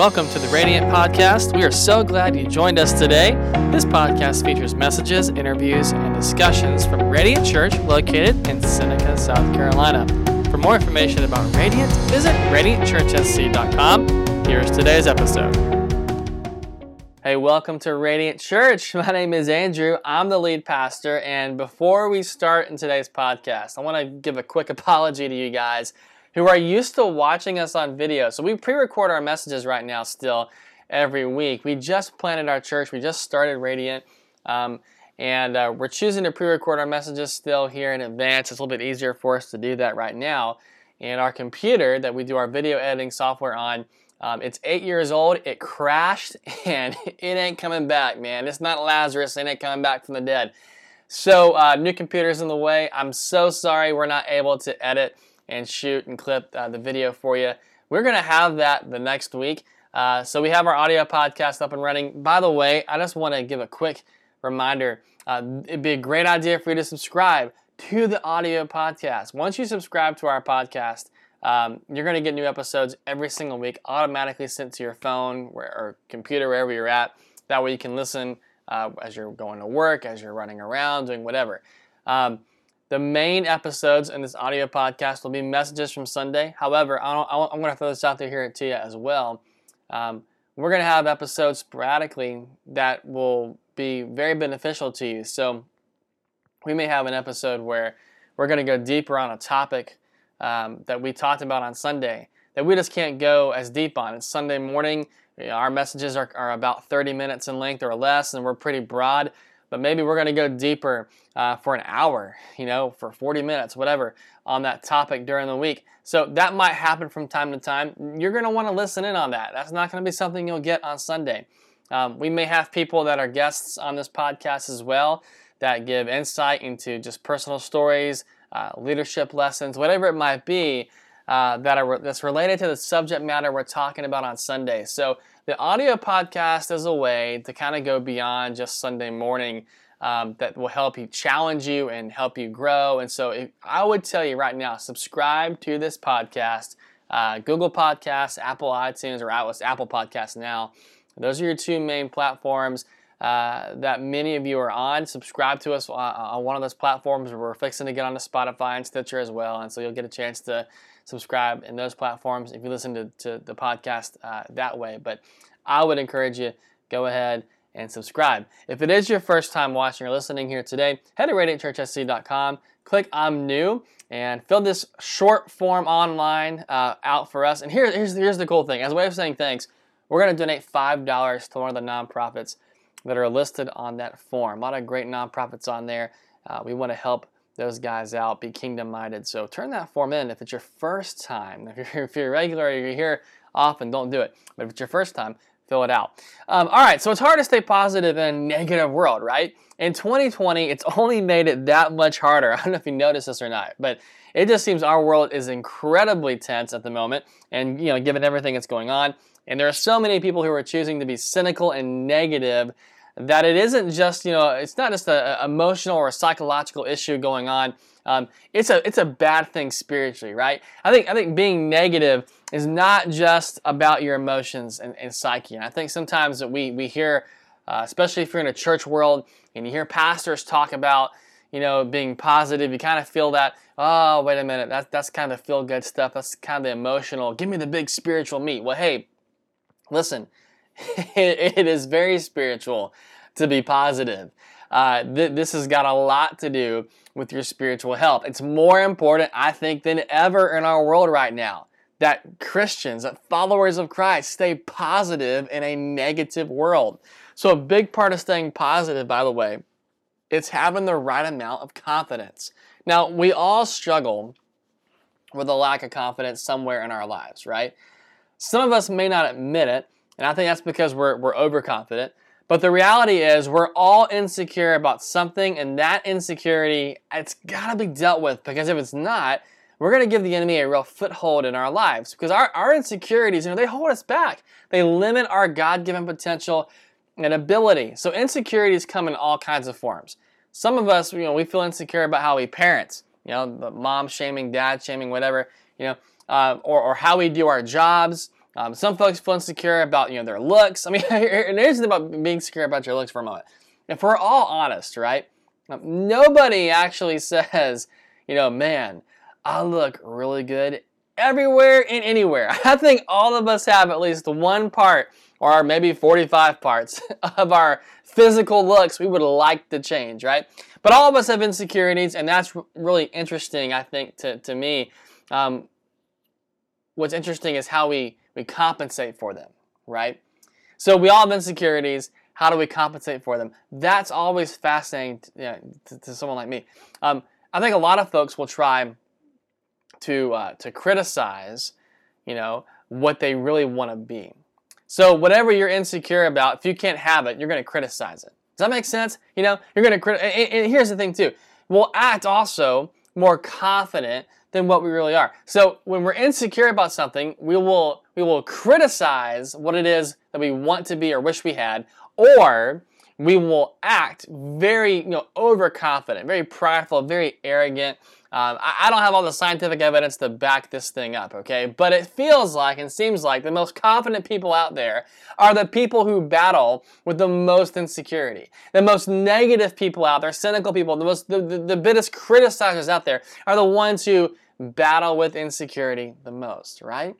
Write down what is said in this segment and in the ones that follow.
Welcome to the Radiant Podcast. We are so glad you joined us today. This podcast features messages, interviews, and discussions from Radiant Church located in Seneca, South Carolina. For more information about Radiant, visit radiantchurchsc.com. Here's today's episode. Hey, welcome to Radiant Church. My name is Andrew. I'm the lead pastor. And before we start in today's podcast, I want to give a quick apology to you guys who are used to watching us on video. So we pre-record our messages right now still every week. We just planted our church. We just started Radiant. Um, and uh, we're choosing to pre-record our messages still here in advance. It's a little bit easier for us to do that right now. And our computer that we do our video editing software on, um, it's eight years old. It crashed and it ain't coming back, man. It's not Lazarus. It ain't coming back from the dead. So uh, new computer's in the way. I'm so sorry we're not able to edit and shoot and clip uh, the video for you. We're going to have that the next week. Uh, so we have our audio podcast up and running. By the way, I just want to give a quick reminder. Uh, it'd be a great idea for you to subscribe to the audio podcast. Once you subscribe to our podcast, um, you're going to get new episodes every single week automatically sent to your phone or computer, wherever you're at. That way you can listen uh, as you're going to work, as you're running around, doing whatever. Um, the main episodes in this audio podcast will be messages from Sunday. However, I am going to throw this out there here to you as well. Um, we're going to have episodes sporadically that will be very beneficial to you. So we may have an episode where we're going to go deeper on a topic um, that we talked about on Sunday that we just can't go as deep on. It's Sunday morning. Our messages are, are about 30 minutes in length or less, and we're pretty broad but maybe we're going to go deeper uh, for an hour, you know, for 40 minutes, whatever, on that topic during the week. So that might happen from time to time. You're going to want to listen in on that. That's not going to be something you'll get on Sunday. Um, we may have people that are guests on this podcast as well that give insight into just personal stories, uh, leadership lessons, whatever it might be. Uh, that are that's related to the subject matter we're talking about on Sunday. So the audio podcast is a way to kind of go beyond just Sunday morning um, that will help you challenge you and help you grow. And so if, I would tell you right now, subscribe to this podcast, uh, Google Podcasts, Apple iTunes, or Apple Podcasts now. Those are your two main platforms. Uh, that many of you are on. Subscribe to us uh, on one of those platforms. We're fixing to get onto Spotify and Stitcher as well, and so you'll get a chance to subscribe in those platforms if you listen to, to the podcast uh, that way. But I would encourage you go ahead and subscribe. If it is your first time watching or listening here today, head to radiantchurchsc.com, click I'm new, and fill this short form online uh, out for us. And here, here's, here's the cool thing. As a way of saying thanks, we're going to donate $5 to one of the nonprofits that are listed on that form. A lot of great nonprofits on there. Uh, we want to help those guys out, be kingdom minded. So turn that form in if it's your first time. If you're, if you're regular, or you're here often, don't do it. But if it's your first time, fill it out. Um, all right, so it's hard to stay positive in a negative world, right? In 2020, it's only made it that much harder. I don't know if you noticed this or not, but it just seems our world is incredibly tense at the moment, and you know, given everything that's going on, and there are so many people who are choosing to be cynical and negative that it isn't just you know it's not just an emotional or a psychological issue going on. Um, it's a it's a bad thing spiritually right? I think i think being negative is not just about your emotions and, and psyche. And i think sometimes that we we hear uh, especially if you're in a church world and you hear pastors talk about you know being positive you kind of feel that oh wait a minute that's that's kind of feel good stuff. That's kind of the emotional. Give me the big spiritual meat. Well hey listen it is very spiritual to be positive. Uh, th- this has got a lot to do with your spiritual health. It's more important, I think, than ever in our world right now that Christians, that followers of Christ, stay positive in a negative world. So, a big part of staying positive, by the way, it's having the right amount of confidence. Now, we all struggle with a lack of confidence somewhere in our lives, right? Some of us may not admit it, and I think that's because we're, we're overconfident. But the reality is, we're all insecure about something, and that insecurity, it's got to be dealt with because if it's not, we're going to give the enemy a real foothold in our lives because our, our insecurities, you know, they hold us back. They limit our God given potential and ability. So insecurities come in all kinds of forms. Some of us, you know, we feel insecure about how we parent, you know, the mom shaming, dad shaming, whatever, you know, uh, or, or how we do our jobs Um, some folks feel insecure about you know their looks. I mean, and here's the about being insecure about your looks for a moment. If we're all honest, right? Um, nobody actually says, you know, man, I look really good everywhere and anywhere. I think all of us have at least one part or maybe 45 parts of our physical looks we would like to change, right? But all of us have insecurities, and that's really interesting, I think, to, to me. Um, what's interesting is how we, we compensate for them, right? So we all have insecurities. How do we compensate for them? That's always fascinating to, you know, to, to someone like me. Um, I think a lot of folks will try to uh, to criticize, you know, what they really want to be. So whatever you're insecure about, if you can't have it, you're going to criticize it. Does that make sense? You know, you're going to criticize. And, and here's the thing too: we'll act also more confident than what we really are. So when we're insecure about something, we will we will criticize what it is that we want to be or wish we had, or we will act very you know overconfident, very prideful, very arrogant, um, I, I, don't have all the scientific evidence to back this thing up, okay? But it feels like and seems like the most confident people out there are the people who battle with the most insecurity. The most negative people out there, cynical people, the most the, the, the biggest criticizers out there are the ones who battle with insecurity the most, right?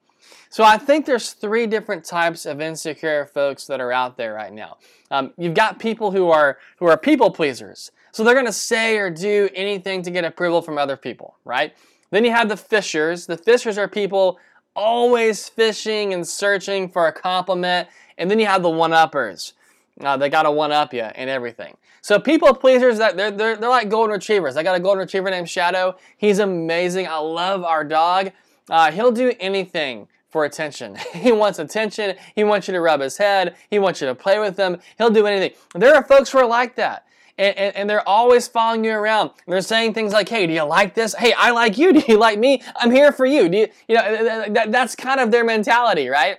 So I think there's three different types of insecure folks that are out there right now. Um, you've got people who are who are people pleasers. So they're going to say or do anything to get approval from other people, right? Then you have the fishers. The fishers are people always fishing and searching for a compliment. And then you have the one-uppers. Uh, they got to one-up you and everything. So people pleasers, that they're, they're, they're like golden retrievers. I got a golden retriever named Shadow. He's amazing. I love our dog. Uh, he'll do anything for attention. He wants attention. He wants you to rub his head. He wants you to play with him. He'll do anything. There are folks who are like that and, and, and, they're always following you around. They're saying things like, "Hey, do you like this? Hey, I like you. Do you like me? I'm here for you." Do you, you know, that, that's kind of their mentality, right?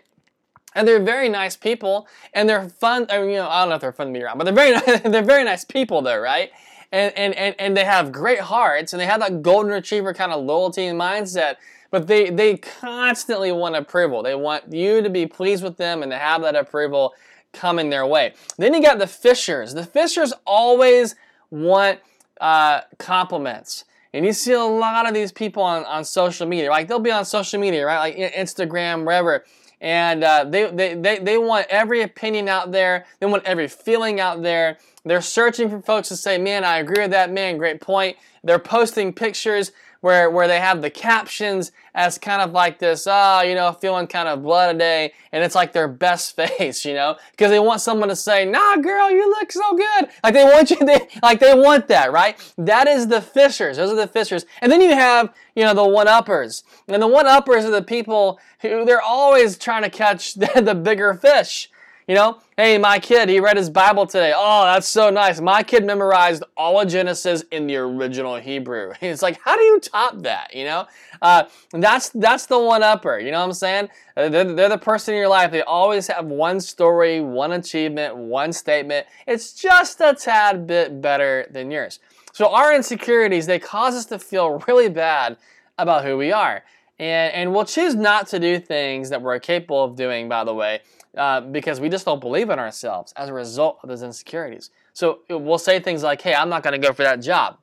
And they're very nice people, and they're fun. I mean, you know, I don't know if they're fun to be around, but they're very they're very nice people, though, right? And, and and and they have great hearts, and they have that golden retriever kind of loyalty and mindset. But they they constantly want approval. They want you to be pleased with them and to have that approval coming their way. Then you got the fishers. The fishers always want uh, compliments. And you see a lot of these people on, on social media. Like they'll be on social media, right? Like Instagram, wherever. And uh, they, they, they, they want every opinion out there. They want every feeling out there. They're searching for folks to say, man, I agree with that, man, great point. They're posting pictures where where they have the captions as kind of like this, ah, oh, you know, feeling kind of blood today, and it's like their best face, you know, because they want someone to say, nah, girl, you look so good. Like they want you, they like they want that, right? That is the fishers. Those are the fishers, and then you have you know the one uppers, and the one uppers are the people who they're always trying to catch the, the bigger fish. You know, hey, my kid, he read his Bible today. Oh, that's so nice. My kid memorized all of Genesis in the original Hebrew. It's like, how do you top that? You know, uh, that's that's the one upper. You know what I'm saying? Uh, they're, they're the person in your life. They always have one story, one achievement, one statement. It's just a tad bit better than yours. So our insecurities they cause us to feel really bad about who we are. And, and we'll choose not to do things that we're capable of doing, by the way, uh, because we just don't believe in ourselves as a result of those insecurities. So we'll say things like, hey, I'm not going to go for that job.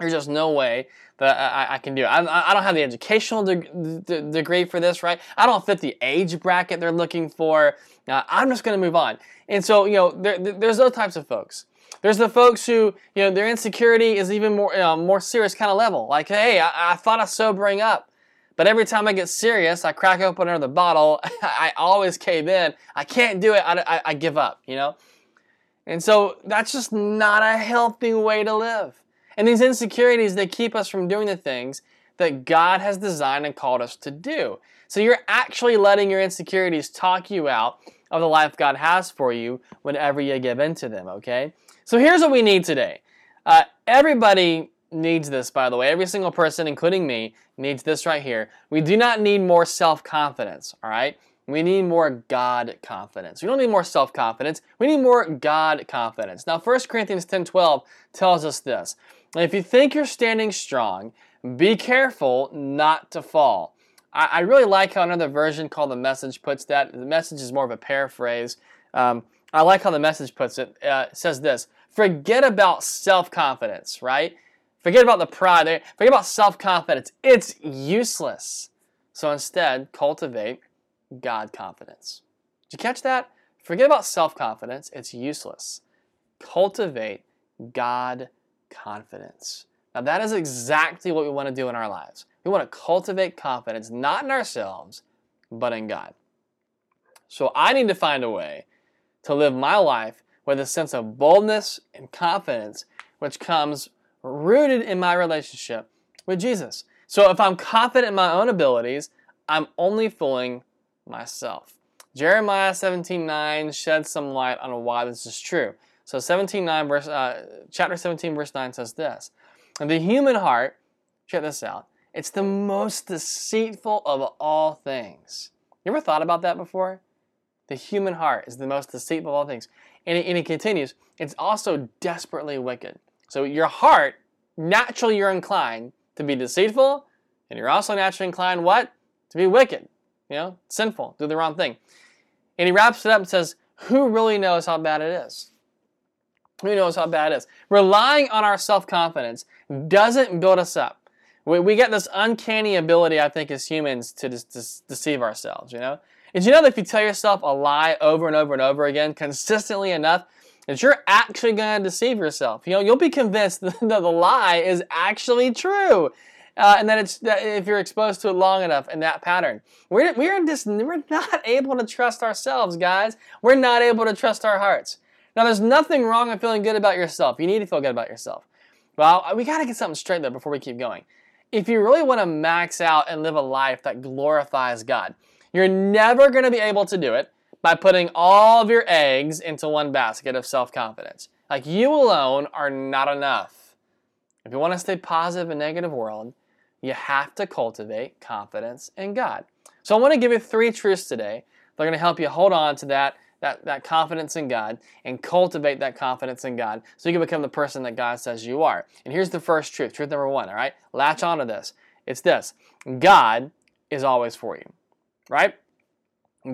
There's just no way that I, I can do it. I, I, don't have the educational de- de- degree for this, right? I don't fit the age bracket they're looking for. Uh, I'm just going to move on. And so, you know, there, there's those types of folks. There's the folks who, you know, their insecurity is even more, you know, more serious kind of level. Like, hey, I, I thought of sobering up. But every time I get serious, I crack open another bottle. I always cave in. I can't do it. I, I, I give up, you know? And so that's just not a healthy way to live. And these insecurities, they keep us from doing the things that God has designed and called us to do. So you're actually letting your insecurities talk you out of the life God has for you whenever you give in to them, okay? So here's what we need today. Uh, everybody needs this, by the way. Every single person, including me, needs this right here. We do not need more self confidence, all right? We need more God confidence. We don't need more self confidence. We need more God confidence. Now, 1 Corinthians 10 12 tells us this. If you think you're standing strong, be careful not to fall. I, I, really like how another version called the Message puts that. The Message is more of a paraphrase. Um, I like how the Message puts it. Uh, it says this: Forget about self confidence, right? Forget about the pride. Forget about self confidence. It's useless. So instead, cultivate God confidence. Did you catch that? Forget about self confidence. It's useless. Cultivate God confidence. Now, that is exactly what we want to do in our lives. We want to cultivate confidence, not in ourselves, but in God. So I need to find a way to live my life with a sense of boldness and confidence, which comes rooted in my relationship with Jesus. So if I'm confident in my own abilities, I'm only fooling myself. Jeremiah 17:9 sheds some light on why this is true. So 17:9 verse uh, chapter 17 verse 9 says this. And the human heart, check this out. It's the most deceitful of all things. You ever thought about that before? The human heart is the most deceitful of all things. And it, and it continues, it's also desperately wicked. So your heart, naturally you're inclined to be deceitful, and you're also naturally inclined what? To be wicked. You know, sinful, do the wrong thing. And he wraps it up and says, Who really knows how bad it is? Who knows how bad it is? Relying on our self confidence doesn't build us up. We, we get this uncanny ability, I think, as humans to just, deceive ourselves, you know? Did you know that if you tell yourself a lie over and over and over again, consistently enough, that you're actually going to deceive yourself? You know, you'll be convinced that the lie is actually true. Uh, and that it's that if you're exposed to it long enough in that pattern, we're we're just we're not able to trust ourselves, guys. We're not able to trust our hearts. Now, there's nothing wrong with feeling good about yourself. You need to feel good about yourself. Well, we got to get something straight though before we keep going. If you really want to max out and live a life that glorifies God, you're never going to be able to do it by putting all of your eggs into one basket of self confidence. Like you alone are not enough. If you want to stay positive in a negative world, you have to cultivate confidence in God. So I want to give you three truths today. They're going to help you hold on to that that, that confidence in God and cultivate that confidence in God so you can become the person that God says you are. And here's the first truth, truth number one, all right? Latch onto this. It's this God is always for you, right?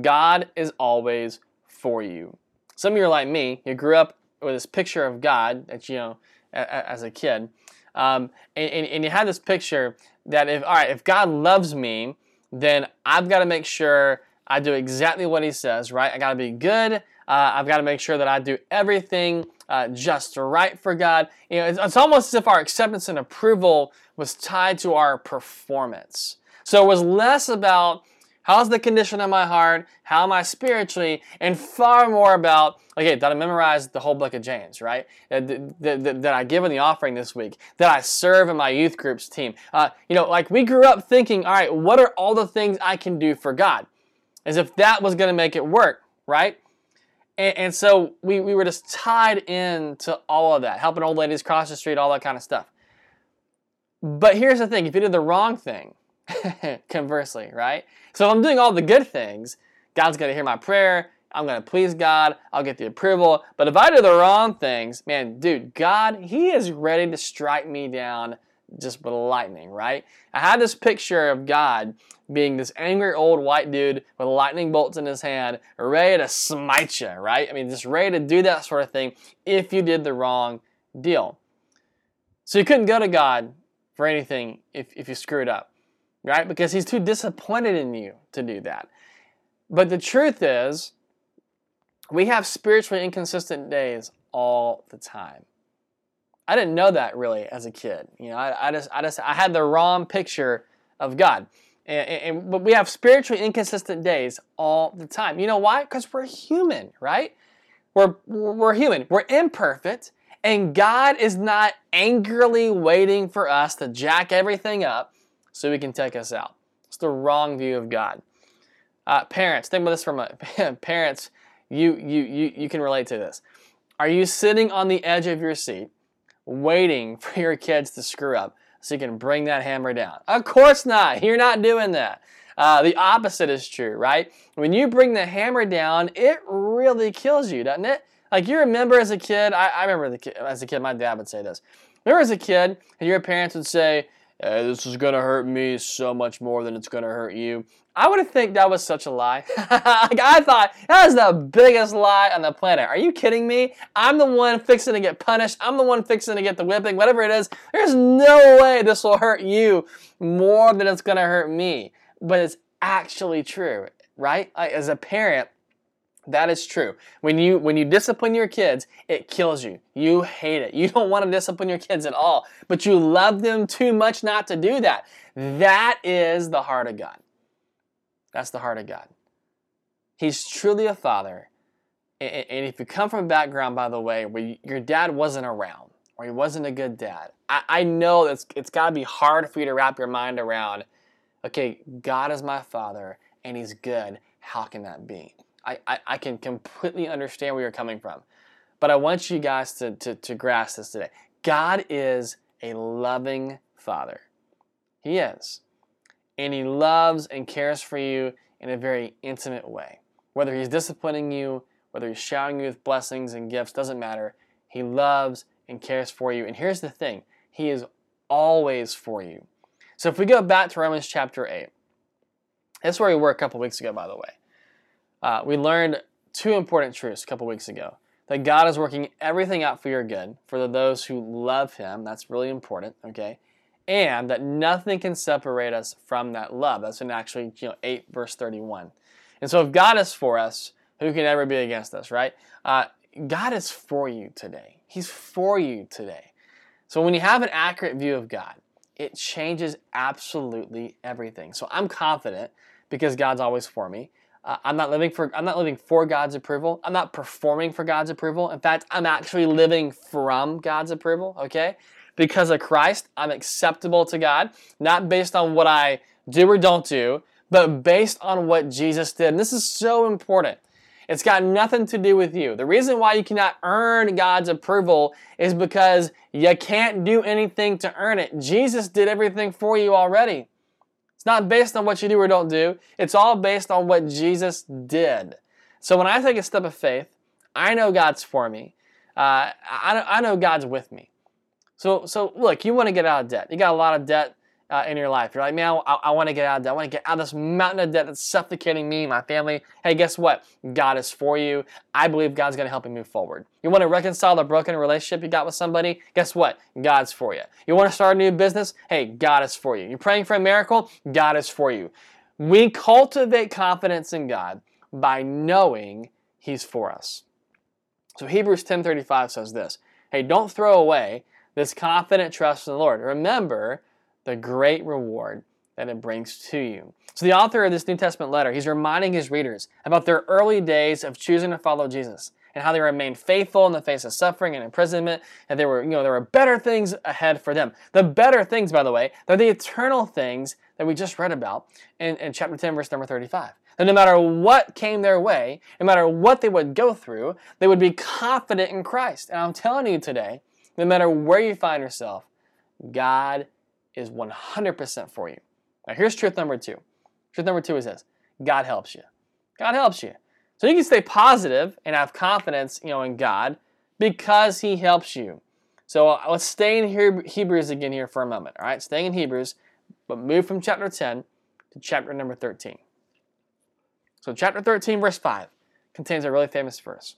God is always for you. Some of you are like me, you grew up with this picture of God that you know as a kid. Um, and, and, and you had this picture that if all right, if God loves me, then I've got to make sure I do exactly what he says, right? I got to be good. Uh, I've got to make sure that I do everything uh, just right for God. You know, it's, it's almost as if our acceptance and approval was tied to our performance. So it was less about how's the condition of my heart, how am I spiritually, and far more about, okay, did I memorize the whole book of James, right? That, that, that I give in the offering this week, that I serve in my youth groups team. Uh, you know, like we grew up thinking, all right, what are all the things I can do for God? as if that was going to make it work, right? And, and, so we, we were just tied into all of that, helping old ladies cross the street, all that kind of stuff. But here's the thing if you did the wrong thing, conversely, right? So if I'm doing all the good things, God's going to hear my prayer. I'm going to please God. I'll get the approval. But if I do the wrong things, man, dude, God, He is ready to strike me down just with lightning, right? I had this picture of God being this angry old white dude with lightning bolts in his hand, ready to smite you, right? I mean, just ready to do that sort of thing if you did the wrong deal. So you couldn't go to God for anything if, if you screwed up, right? Because he's too disappointed in you to do that. But the truth is, we have spiritually inconsistent days all the time. I didn't know that really as a kid. You know, I, I just, I just, I had the wrong picture of God. And, and, but we have spiritually inconsistent days all the time. You know why? Because we're human, right? We're, we're human. We're imperfect. And God is not angrily waiting for us to jack everything up so He can take us out. It's the wrong view of God. Uh, parents, think about this from a parents. You, you, you, you can relate to this. Are you sitting on the edge of your seat, waiting for your kids to screw up? so you can bring that hammer down. Of course not. You're not doing that. Uh, the opposite is true, right? When you bring the hammer down, it really kills you, doesn't it? Like you remember as a kid, I, I remember as a kid, my dad would say this. Remember as a kid, and your parents would say, uh, this is going to hurt me so much more than it's going to hurt you. I would have think that was such a lie. like I thought that was the biggest lie on the planet. Are you kidding me? I'm the one fixing to get punished. I'm the one fixing to get the whipping, whatever it is. There's no way this will hurt you more than it's going to hurt me. But it's actually true, right? Like, as a parent, that is true. When you when you discipline your kids, it kills you. You hate it. You don't want to discipline your kids at all, but you love them too much not to do that. That is the heart of God. That's the heart of God. He's truly a father. And if you come from a background, by the way, where your dad wasn't around or he wasn't a good dad, I, know it's, it's got to be hard for you to wrap your mind around okay, God is my father and he's good. How can that be? I, I, I can completely understand where you're coming from. But I want you guys to, to, to grasp this today. God is a loving father. He is. And he loves and cares for you in a very intimate way. Whether he's disciplining you, whether he's showering you with blessings and gifts, doesn't matter. He loves and cares for you. And here's the thing He is always for you. So if we go back to Romans chapter 8, that's where we were a couple weeks ago, by the way. Uh, we learned two important truths a couple weeks ago that God is working everything out for your good, for those who love Him. That's really important, okay? And that nothing can separate us from that love. That's in actually you know 8 verse 31. And so if God is for us, who can ever be against us, right? Uh, God is for you today. He's for you today. So when you have an accurate view of God, it changes absolutely everything. So I'm confident because God's always for me. Uh, I'm not living for I'm not living for God's approval. I'm not performing for God's approval. In fact, I'm actually living from God's approval, okay? Because of Christ, I'm acceptable to God, not based on what I do or don't do, but based on what Jesus did. And this is so important. It's got nothing to do with you. The reason why you cannot earn God's approval is because you can't do anything to earn it. Jesus did everything for you already. It's not based on what you do or don't do. It's all based on what Jesus did. So when I take a step of faith, I know God's for me. Uh, I, I know God's with me. So, so look, you want to get out of debt. You got a lot of debt uh, in your life. You're like, man, I, I want to get out of debt. I want to get out of this mountain of debt that's suffocating me, my family. Hey, guess what? God is for you. I believe God's going to help you move forward. You want to reconcile the broken relationship you got with somebody? Guess what? God's for you. You want to start a new business? Hey, God is for you. You're praying for a miracle? God is for you. We cultivate confidence in God by knowing He's for us. So Hebrews 10:35 says this. Hey, don't throw away this confident trust in the Lord. Remember the great reward that it brings to you. So, the author of this New Testament letter, he's reminding his readers about their early days of choosing to follow Jesus and how they remained faithful in the face of suffering and imprisonment, and there were, you know, there were better things ahead for them. The better things, by the way, they're the eternal things that we just read about in, in chapter 10, verse number 35. That no matter what came their way, no matter what they would go through, they would be confident in Christ. And I'm telling you today, no matter where you find yourself, God is 100% for you. Now, here's truth number two. Truth number two is this God helps you. God helps you. So you can stay positive and have confidence, you know, in God because He helps you. So uh, let's stay in Hebrews again here for a moment. All right, staying in Hebrews, but move from chapter 10 to chapter number 13. So chapter 13, verse 5, contains a really famous verse.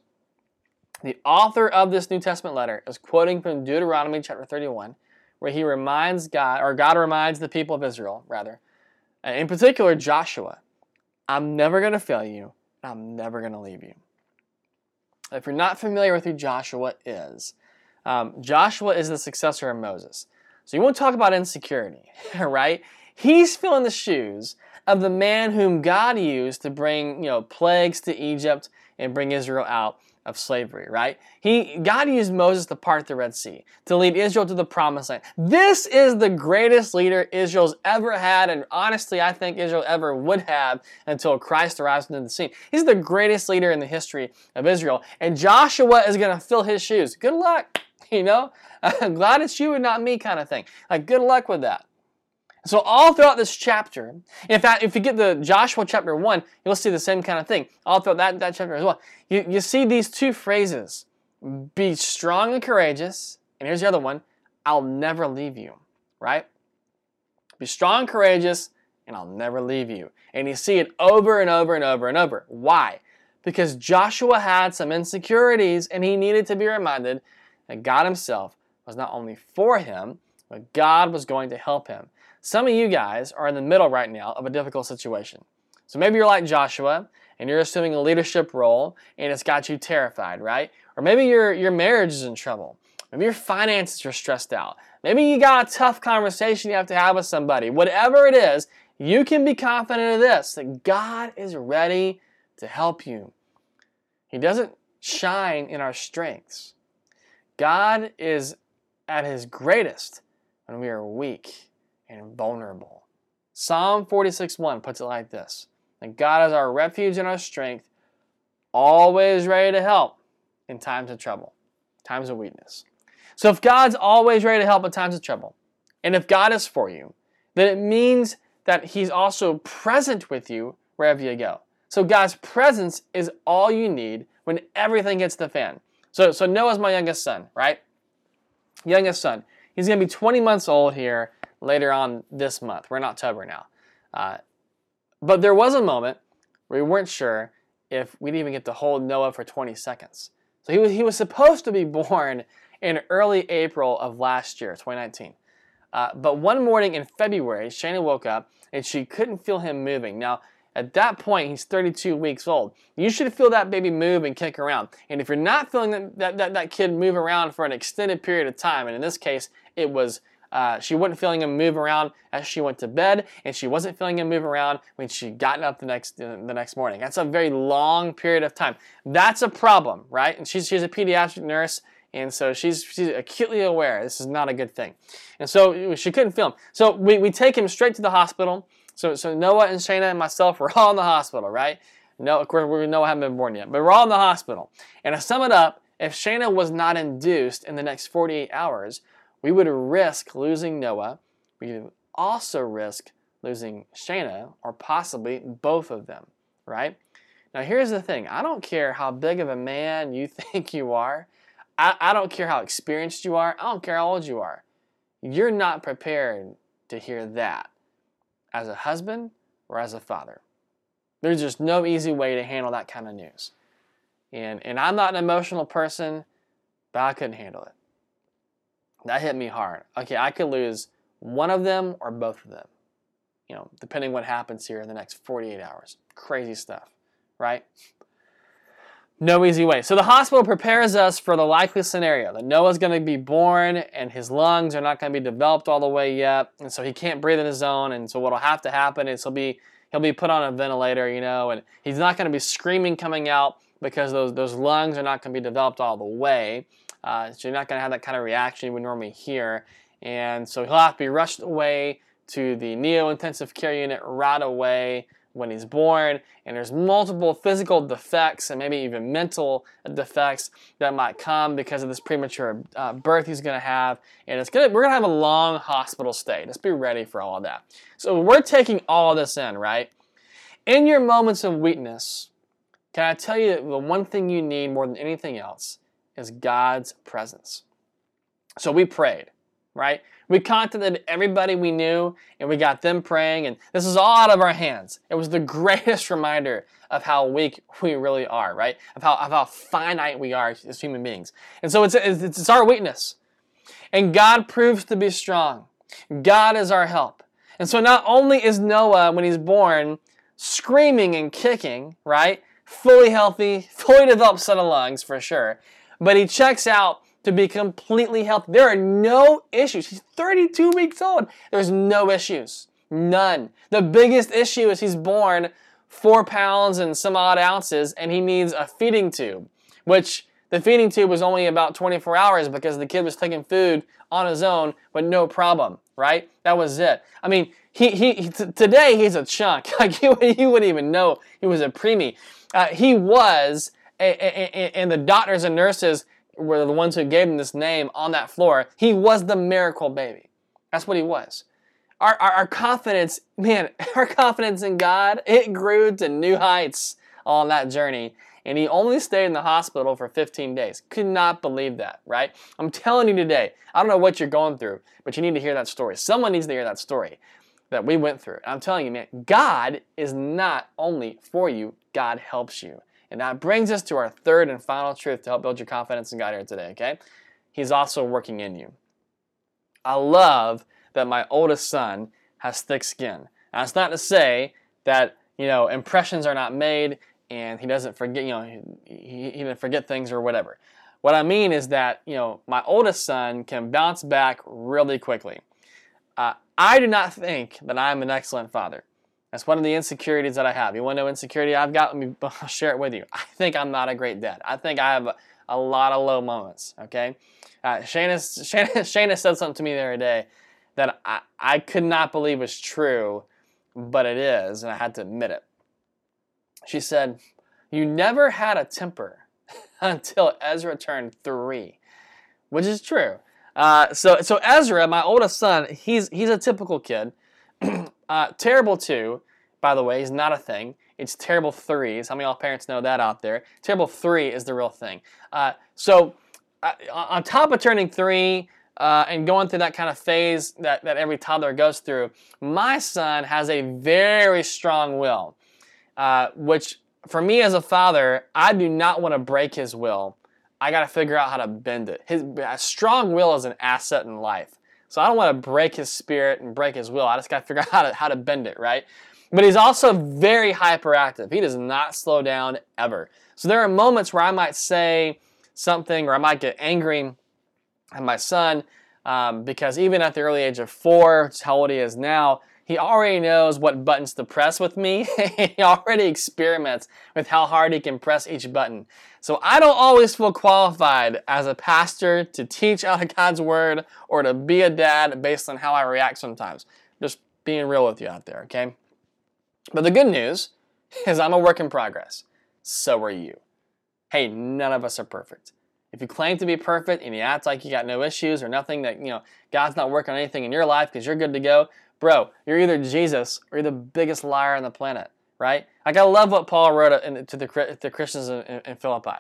The author of this New Testament letter is quoting from Deuteronomy chapter 31 where he reminds God, or God reminds the people of Israel, rather, in particular Joshua, I'm never going to fail you, I'm never going to leave you. If you're not familiar with who Joshua is, um, Joshua is the successor of Moses. So you want to talk about insecurity, right? He's filling the shoes of the man whom God used to bring, you know, plagues to Egypt and bring Israel out of slavery, right? He God used Moses to part the Red Sea, to lead Israel to the promised land. This is the greatest leader Israel's ever had, and honestly, I think Israel ever would have until Christ arrives into the scene. He's the greatest leader in the history of Israel, and Joshua is going to fill his shoes. Good luck, you know? I'm glad it's you and not me kind of thing. Like, good luck with that. So all throughout this chapter, in fact, if you get the Joshua chapter 1, you'll see the same kind of thing. All throughout that, that chapter as well. You, you see these two phrases. Be strong and courageous. And here's the other one. I'll never leave you. Right? Be strong and courageous, and I'll never leave you. And you see it over and over and over and over. Why? Because Joshua had some insecurities and he needed to be reminded that God Himself was not only for him, but God was going to help him. Some of you guys are in the middle right now of a difficult situation. So maybe you're like Joshua and you're assuming a leadership role and it's got you terrified, right? Or maybe your, your marriage is in trouble. Maybe your finances are stressed out. Maybe you got a tough conversation you have to have with somebody. Whatever it is, you can be confident of this that God is ready to help you. He doesn't shine in our strengths. God is at his greatest when we are weak and vulnerable. Psalm 46:1 puts it like this: that God is our refuge and our strength, always ready to help in times of trouble, times of weakness. So if God's always ready to help in times of trouble, and if God is for you, then it means that He's also present with you wherever you go. So God's presence is all you need when everything hits the fan. So, so Noah's my youngest son, right? Youngest son. He's going to be 20 months old here later on this month. We're in October now. Uh, but there was a moment where we weren't sure if we'd even get to hold Noah for 20 seconds. So he was, he was supposed to be born in early April of last year, 2019. Uh, but one morning in February, Shayna woke up and she couldn't feel him moving. Now, at that point, he's 32 weeks old. You should feel that baby move and kick around. And if you're not feeling that, that, that, that kid move around for an extended period of time, and in this case, it was uh, she wasn't feeling him move around as she went to bed, and she wasn't feeling him move around when she got up the next uh, the next morning. That's a very long period of time. That's a problem, right? And she's she's a pediatric nurse, and so she's she's acutely aware this is not a good thing, and so she couldn't feel him. So we, we take him straight to the hospital. So, so Noah and Shayna and myself were all in the hospital, right? No, of course, we Noah hadn't been born yet, but we're all in the hospital. And to sum it up, if Shayna was not induced in the next 48 hours, we would risk losing Noah. We would also risk losing Shayna, or possibly both of them, right? Now, here's the thing I don't care how big of a man you think you are, I, I don't care how experienced you are, I don't care how old you are. You're not prepared to hear that as a husband or as a father. There's just no easy way to handle that kind of news. And, and I'm not an emotional person, but I couldn't handle it. That hit me hard. Okay, I could lose one of them or both of them, you know, depending what happens here in the next 48 hours. Crazy stuff, right? No easy way. So the hospital prepares us for the likely scenario that Noah's going to be born and his lungs are not going to be developed all the way yet, and so he can't breathe in his own. And so what'll have to happen is he'll be he'll be put on a ventilator, you know, and he's not going to be screaming coming out because those those lungs are not going to be developed all the way. Uh, so you're not going to have that kind of reaction you would normally hear, and so he'll have to be rushed away to the neo intensive care unit right away when he's born, and there's multiple physical defects and maybe even mental defects that might come because of this premature uh, birth he's going to have, and it's gonna we're going to have a long hospital stay. Just be ready for all of that. So we're taking all of this in, right? In your moments of weakness, can I tell you the one thing you need more than anything else is God's presence. So we prayed, right? We contacted everybody we knew and we got them praying, and this is all out of our hands. It was the greatest reminder of how weak we really are, right? Of how, of how finite we are as human beings. And so it's, it's, it's our weakness. And God proves to be strong. God is our help. And so not only is Noah, when he's born, screaming and kicking, right? Fully healthy, fully developed set of lungs for sure, but he checks out to be completely healthy. There are no issues. He's 32 weeks old. There's no issues. None. The biggest issue is he's born four pounds and some odd ounces and he needs a feeding tube, which the feeding tube was only about 24 hours because the kid was taking food on his own, but no problem, right? That was it. I mean, he, he, t- today he's a chunk. Like you, you wouldn't even know he was a preemie. Uh, he was, a, a, a, and the doctors and nurses were the ones who gave him this name on that floor. He was the miracle baby. That's what he was. Our, our, our, confidence, man, our confidence in God, it grew to new heights on that journey. And he only stayed in the hospital for 15 days. Could not believe that, right? I'm telling you today, I don't know what you're going through, but you need to hear that story. Someone needs to hear that story. that we went through. And I'm telling you, man, God is not only for you, God helps you. And that brings us to our third and final truth to help build your confidence in God here today, okay? He's also working in you. I love that my oldest son has thick skin. Now, it's not to say that, you know, impressions are not made and he doesn't forget, you know, he, he didn't forget things or whatever. What I mean is that, you know, my oldest son can bounce back really quickly. Uh, I do not think that I'm an excellent father. That's one of the insecurities that I have. You want to know insecurity I've got? Let me I'll share it with you. I think I'm not a great dad. I think I have a, a lot of low moments, okay? Uh, Shana, Shana, Shana said something to me the other day that I, I could not believe was true, but it is, and I had to admit it. She said, You never had a temper until Ezra turned three, which is true. Uh, so, so Ezra, my oldest son, he's he's a typical kid. uh, terrible two, by the way, is not a thing. It's terrible threes. How many all parents know that out there? Terrible three is the real thing. Uh, so, uh, on top of turning three uh, and going through that kind of phase that, that every toddler goes through, my son has a very strong will, uh, which for me as a father, I do not want to break his will. I got to figure out how to bend it. His strong will is an asset in life. So I don't want to break his spirit and break his will. I just got to figure out how to, how to bend it, right? But he's also very hyperactive. He does not slow down ever. So there are moments where I might say something or I might get angry at my son um, because even at the early age of four, how old he is now, he already knows what buttons to press with me. he already experiments with how hard he can press each button. So I don't always feel qualified as a pastor to teach out of God's word or to be a dad based on how I react sometimes. Just being real with you out there, okay? But the good news is I'm a work in progress. So are you. Hey, none of us are perfect. If you claim to be perfect and you act like you got no issues or nothing that, you know, God's not working on anything in your life because you're good to go, bro, you're either Jesus or you're the biggest liar on the planet, right? Like I love what Paul wrote to the, the Christians in, in Philippi,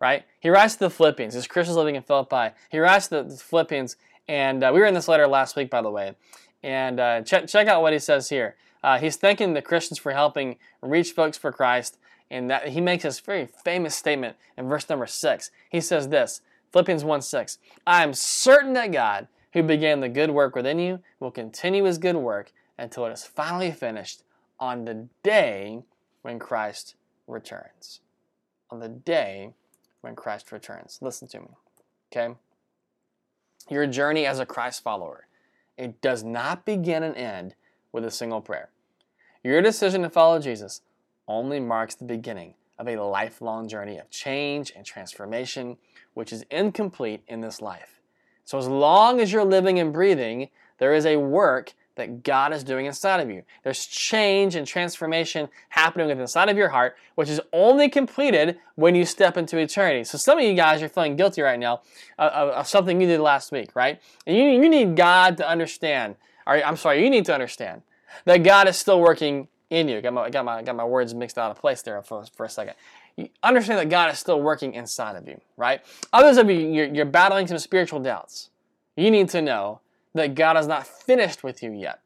right? He writes to the Philippians. There's Christians living in Philippi. He writes to the Philippians, and uh, we were in this letter last week, by the way. And uh, check, check out what he says here. Uh, he's thanking the Christians for helping reach folks for Christ, and that he makes this very famous statement in verse number six. He says this, Philippians 1 6, I am certain that God, who began the good work within you will continue his good work until it is finally finished on the day when Christ returns. On the day when Christ returns. Listen to me, okay? Your journey as a Christ follower, it does not begin and end with a single prayer. Your decision to follow Jesus only marks the beginning of a lifelong journey of change and transformation, which is incomplete in this life. So as long as you're living and breathing, there is a work that God is doing inside of you. There's change and transformation happening within inside of your heart, which is only completed when you step into eternity. So some of you guys are feeling guilty right now uh, of, of something you did last week, right? And you, you need God to understand. Or, I'm sorry, you need to understand that God is still working in you. Got my, got my, got my words mixed out of place there for, for a second understand that God is still working inside of you, right? Others of you, you're, you're battling some spiritual doubts. You need to know that God is not finished with you yet,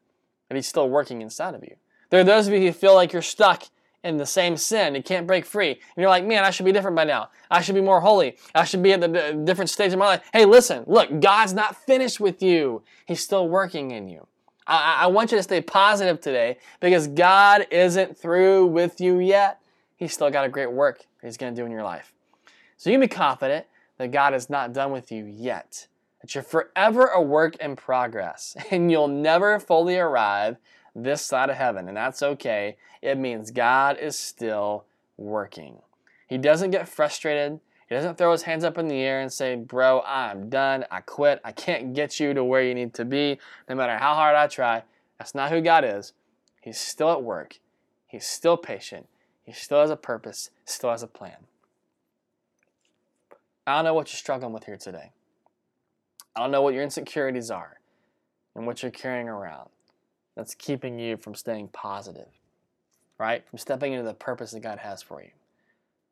that He's still working inside of you. There are those of you who feel like you're stuck in the same sin. You can't break free. And you're like, man, I should be different by now. I should be more holy. I should be at the different stage of my life. Hey, listen, look, God's not finished with you. He's still working in you. I, I want you to stay positive today because God isn't through with you yet. He's still got a great work He's going to do in your life. So you can be confident that God is not done with you yet, that you're forever a work in progress, and you'll never fully arrive this side of heaven, and that's okay. It means God is still working. He doesn't get frustrated. He doesn't throw his hands up in the air and say, Bro, I'm done. I quit. I can't get you to where you need to be, no matter how hard I try. That's not who God is. He's still at work. He's still patient. Still has a purpose, still has a plan. I don't know what you're struggling with here today. I don't know what your insecurities are and what you're carrying around that's keeping you from staying positive, right? From stepping into the purpose that God has for you.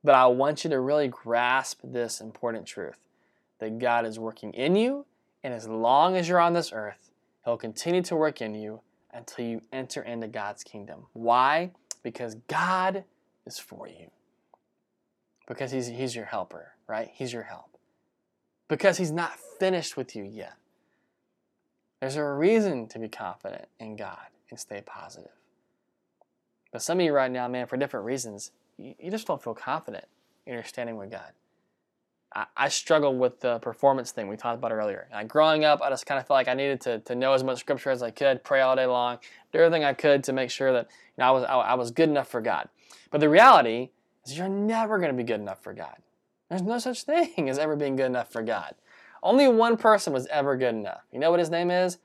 But I want you to really grasp this important truth that God is working in you, and as long as you're on this earth, He'll continue to work in you until you enter into God's kingdom. Why? Because God is for you. Because he's, he's your helper, right? He's your help. Because He's not finished with you yet. There's a reason to be confident in God and stay positive. But some of you right now, man, for different reasons, you, you just don't feel confident in your standing with God. I, I struggle with the performance thing we talked about earlier. Growing up, I just kind of felt like I needed to, to know as much scripture as I could, pray all day long, do everything I could to make sure that you know, I, was, I was good enough for God. But the reality is you're never going to be good enough for God. There's no such thing as ever being good enough for God. Only one person was ever good enough. You know what his name is?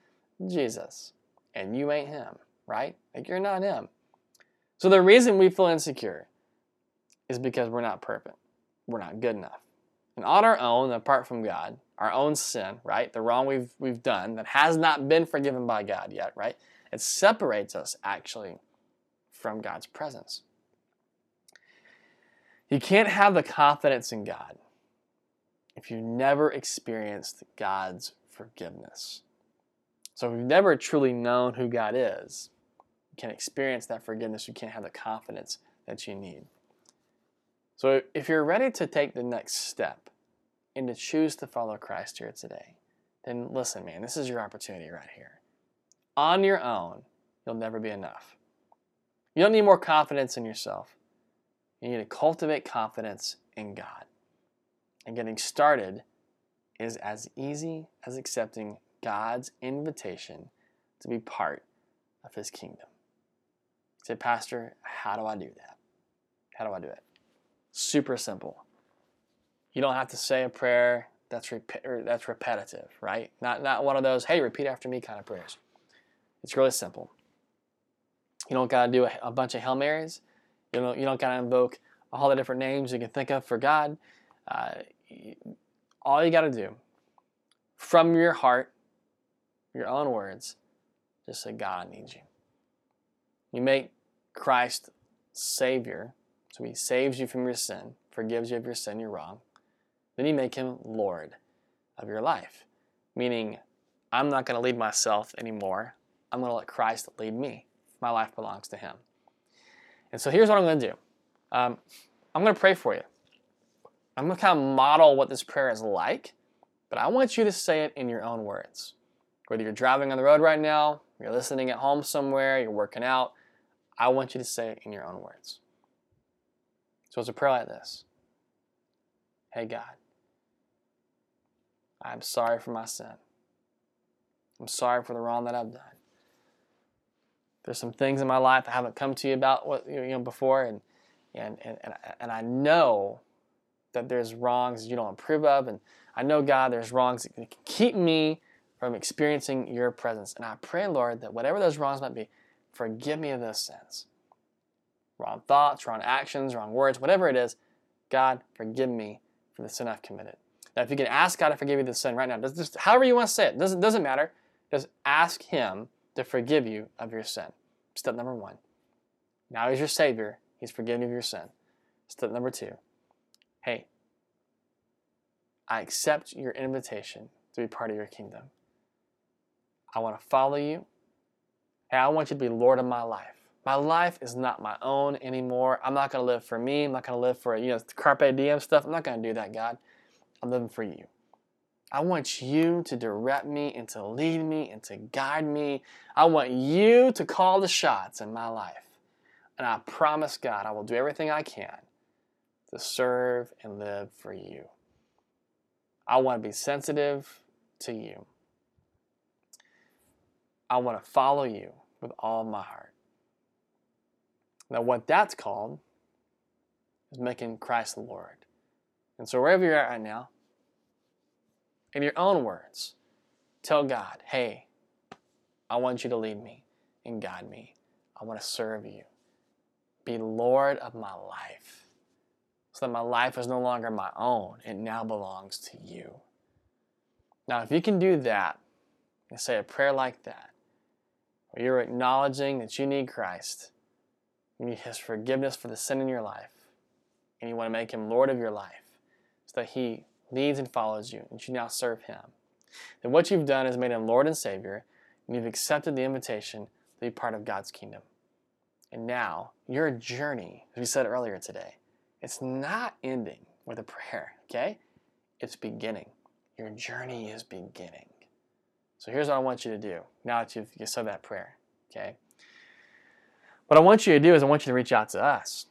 Jesus. And you ain't him, right? Like you're not him. So the reason we feel insecure is because we're not perfect. We're not good enough. And on our own, apart from God, our own sin, right? The wrong we've, we've done that has not been forgiven by God yet, right? It separates us actually from God's presence. You can't have the confidence in God if you've never experienced God's forgiveness. So if you've never truly known who God is, you can't experience that forgiveness. You can't have the confidence that you need. So if you're ready to take the next step and to choose to follow Christ here today, then listen, man, this is your opportunity right here. On your own, you'll never be enough. You don't need more confidence in yourself. You need to cultivate confidence in God. And getting started is as easy as accepting God's invitation to be part of His kingdom. say, Pastor, how do I do that? How do I do it? Super simple. You don't have to say a prayer that's rep- that's repetitive, right? Not not one of those hey repeat after me kind of prayers. It's really simple. You don't got to do a, a bunch of hail marys. You don't, you don't got to invoke all the different names you can think of for God. Uh, all you got to do from your heart, your own words, just say, God, I need you. You make Christ Savior, so He saves you from your sin, forgives you of your sin, you're wrong. Then you make Him Lord of your life, meaning I'm not going to lead myself anymore. I'm going to let Christ lead me. My life belongs to Him. And so here's what I'm going to do. Um, I'm going to pray for you. I'm going to kind of model what this prayer is like, but I want you to say it in your own words. Whether you're driving on the road right now, you're listening at home somewhere, you're working out, I want you to say it in your own words. So it's a prayer like this Hey, God, I'm sorry for my sin. I'm sorry for the wrong that I've done. There's some things in my life I haven't come to you about what you know before, and and and and I know that there's wrongs you don't approve of, and I know God, there's wrongs that can keep me from experiencing Your presence. And I pray, Lord, that whatever those wrongs might be, forgive me of those sins, wrong thoughts, wrong actions, wrong words, whatever it is. God, forgive me for the sin I've committed. Now, if you can ask God to forgive you the sin right now, just, however you want to say it, doesn't doesn't matter. Just ask Him to forgive you of your sin. Step number one. Now He's your Savior. He's forgiven you of your sin. Step number two. Hey, I accept your invitation to be part of your kingdom. I want to follow you. Hey, I want you to be Lord of my life. My life is not my own anymore. I'm not going to live for me. I'm not going to live for, you know, carpe diem stuff. I'm not going to do that, God. I'm living for you. I want you to direct me and to lead me and to guide me. I want you to call the shots in my life. And I promise God I will do everything I can to serve and live for you. I want to be sensitive to you. I want to follow you with all my heart. Now, what that's called is making Christ the Lord. And so, wherever you're at right now, in your own words, tell God, hey, I want you to lead me and guide me. I want to serve you be Lord of my life, so that my life is no longer my own. It now belongs to you. Now, if you can do that and say a prayer like that, where you're acknowledging that you need Christ, you need His forgiveness for the sin in your life, and you want to make Him Lord of your life, so that He leads and follows you, and you now serve Him, then what you've done is made Him Lord and Savior, and you've accepted the invitation to be part of God's kingdom. And now, your journey, as we said earlier today, it's not ending with a prayer, okay? It's beginning. Your journey is beginning. So here's what I want you to do now that you've said that prayer, okay? What I want you to do is I want you to reach out to us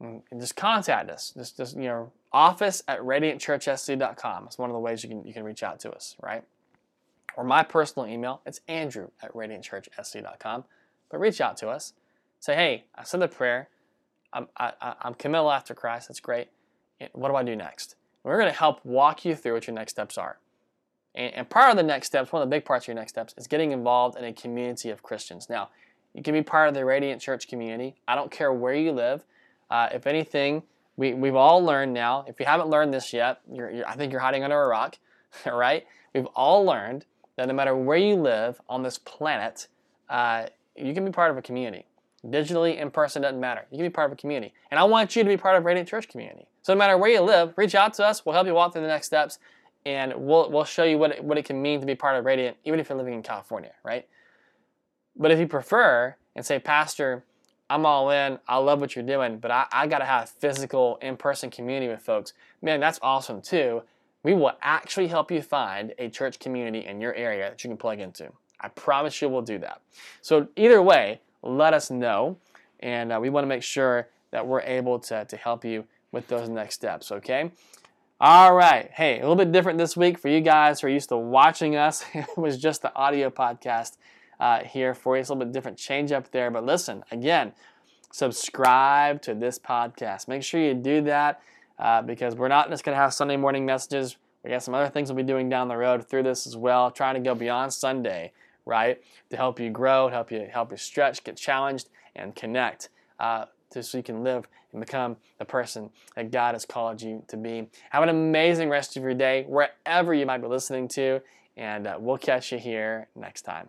and just contact us. Just, just you know, office at radiantchurchsc.com. It's one of the ways you can you can reach out to us, right? Or my personal email, it's andrew at radiantchurchsc.com. But reach out to us. Say, hey, I said the prayer. I'm, I, I'm committed after Christ. That's great. What do I do next? We're going to help walk you through what your next steps are. And, and part of the next steps, one of the big parts of your next steps, is getting involved in a community of Christians. Now, you can be part of the Radiant Church community. I don't care where you live. Uh, if anything, we, we've all learned now. If you haven't learned this yet, you're, you're, I think you're hiding under a rock, right? We've all learned that no matter where you live on this planet, uh, you can be part of a community. Digitally, in person, doesn't matter. You can be part of a community. And I want you to be part of Radiant Church community. So no matter where you live, reach out to us. We'll help you walk through the next steps, and we'll, we'll show you what it, what it can mean to be part of Radiant, even if you're living in California, right? But if you prefer and say, Pastor, I'm all in, I love what you're doing, but I, I got to have physical, in person community with folks, man, that's awesome too. We will actually help you find a church community in your area that you can plug into. I promise you we'll do that. So, either way, let us know, and uh, we want to make sure that we're able to, to help you with those next steps, okay? All right. Hey, a little bit different this week for you guys who are used to watching us. it was just the audio podcast uh, here for you. It's a little bit different change up there. But listen, again, subscribe to this podcast. Make sure you do that uh, because we're not just going to have Sunday morning messages. We got some other things we'll be doing down the road through this as well, trying to go beyond Sunday, right? To help you grow, help you help you stretch, get challenged, and connect. Uh, so you can live and become the person that God has called you to be. Have an amazing rest of your day, wherever you might be listening to, and uh, we'll catch you here next time.